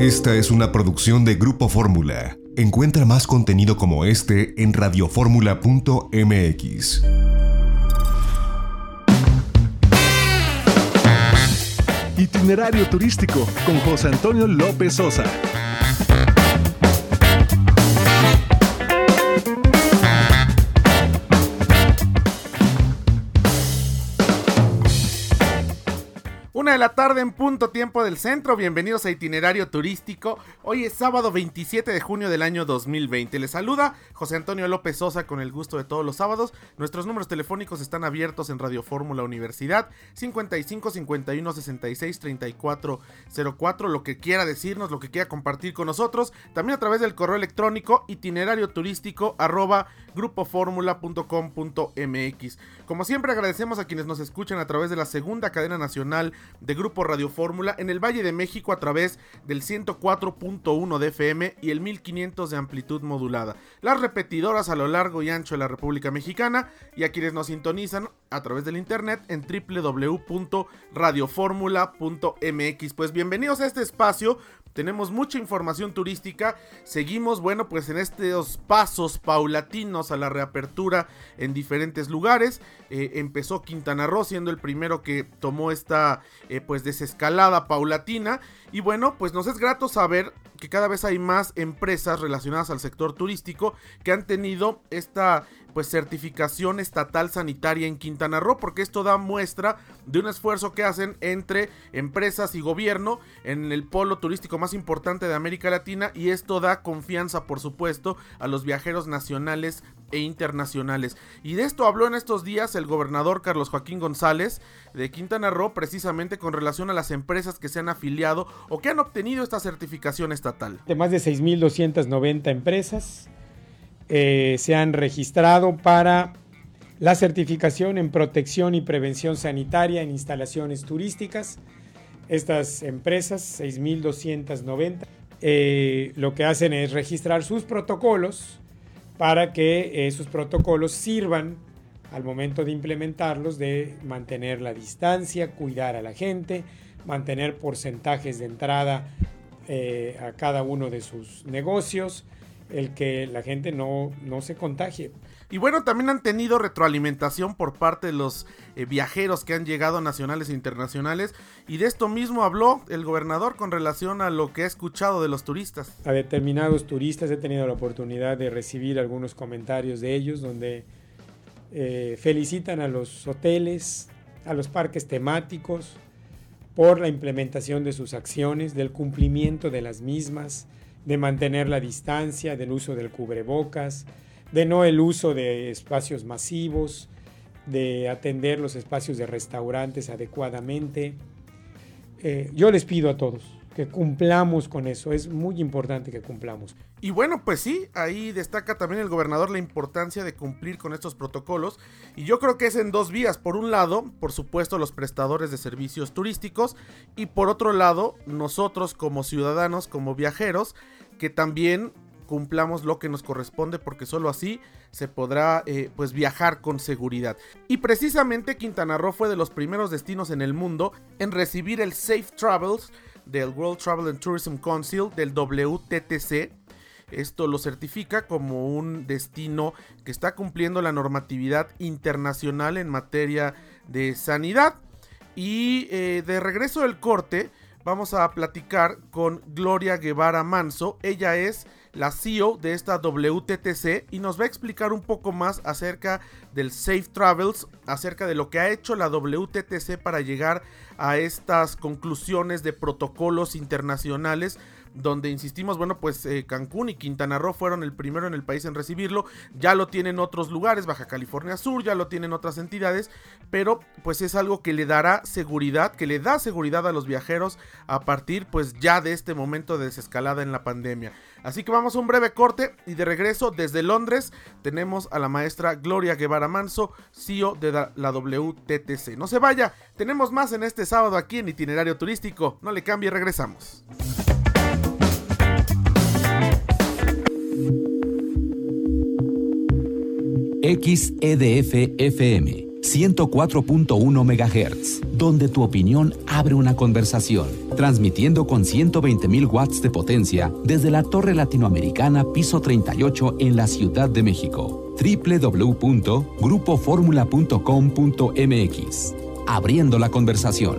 Esta es una producción de Grupo Fórmula. Encuentra más contenido como este en radioformula.mx. Itinerario turístico con José Antonio López Sosa. De la tarde en punto tiempo del centro, bienvenidos a Itinerario Turístico. Hoy es sábado 27 de junio del año 2020. Les saluda José Antonio López Sosa con el gusto de todos los sábados. Nuestros números telefónicos están abiertos en Radio Fórmula Universidad 55 51 66 34 04. Lo que quiera decirnos, lo que quiera compartir con nosotros. También a través del correo electrónico itinerario turístico grupoformula.com.mx. Como siempre agradecemos a quienes nos escuchan a través de la segunda cadena nacional de Grupo Radio Fórmula en el Valle de México a través del 104.1 de FM y el 1500 de amplitud modulada. Las repetidoras a lo largo y ancho de la República Mexicana y a quienes nos sintonizan a través del internet en www.radioformula.mx. Pues bienvenidos a este espacio tenemos mucha información turística. Seguimos, bueno, pues en estos pasos paulatinos a la reapertura en diferentes lugares. Eh, empezó Quintana Roo siendo el primero que tomó esta eh, pues desescalada paulatina. Y bueno, pues nos es grato saber que cada vez hay más empresas relacionadas al sector turístico que han tenido esta pues certificación estatal sanitaria en Quintana Roo, porque esto da muestra de un esfuerzo que hacen entre empresas y gobierno en el polo turístico más importante de América Latina y esto da confianza, por supuesto, a los viajeros nacionales e internacionales. Y de esto habló en estos días el gobernador Carlos Joaquín González de Quintana Roo, precisamente con relación a las empresas que se han afiliado o que han obtenido esta certificación estatal. De más de 6.290 empresas eh, se han registrado para la certificación en protección y prevención sanitaria en instalaciones turísticas. Estas empresas, 6.290, eh, lo que hacen es registrar sus protocolos para que esos protocolos sirvan al momento de implementarlos de mantener la distancia, cuidar a la gente, mantener porcentajes de entrada eh, a cada uno de sus negocios, el que la gente no, no se contagie. Y bueno, también han tenido retroalimentación por parte de los eh, viajeros que han llegado nacionales e internacionales. Y de esto mismo habló el gobernador con relación a lo que ha escuchado de los turistas. A determinados turistas he tenido la oportunidad de recibir algunos comentarios de ellos donde eh, felicitan a los hoteles, a los parques temáticos por la implementación de sus acciones, del cumplimiento de las mismas de mantener la distancia, del uso del cubrebocas, de no el uso de espacios masivos, de atender los espacios de restaurantes adecuadamente. Eh, yo les pido a todos que cumplamos con eso, es muy importante que cumplamos. Y bueno, pues sí, ahí destaca también el gobernador la importancia de cumplir con estos protocolos. Y yo creo que es en dos vías. Por un lado, por supuesto, los prestadores de servicios turísticos. Y por otro lado, nosotros como ciudadanos, como viajeros, que también cumplamos lo que nos corresponde porque solo así se podrá eh, pues viajar con seguridad. Y precisamente Quintana Roo fue de los primeros destinos en el mundo en recibir el Safe Travels del World Travel and Tourism Council del WTTC esto lo certifica como un destino que está cumpliendo la normatividad internacional en materia de sanidad. Y eh, de regreso del corte, vamos a platicar con Gloria Guevara Manso. Ella es la CEO de esta WTTC y nos va a explicar un poco más acerca del Safe Travels, acerca de lo que ha hecho la WTTC para llegar a estas conclusiones de protocolos internacionales donde insistimos, bueno, pues eh, Cancún y Quintana Roo fueron el primero en el país en recibirlo, ya lo tienen otros lugares, Baja California Sur, ya lo tienen otras entidades, pero pues es algo que le dará seguridad, que le da seguridad a los viajeros a partir pues ya de este momento de desescalada en la pandemia. Así que vamos a un breve corte y de regreso desde Londres tenemos a la maestra Gloria Guevara Manso, CEO de la WTTC. No se vaya, tenemos más en este sábado aquí en Itinerario Turístico, no le cambie, regresamos. XEDF FM 104.1 MHz, donde tu opinión abre una conversación, transmitiendo con 120.000 watts de potencia desde la Torre Latinoamericana Piso 38 en la Ciudad de México. www.grupoformula.com.mx. Abriendo la conversación.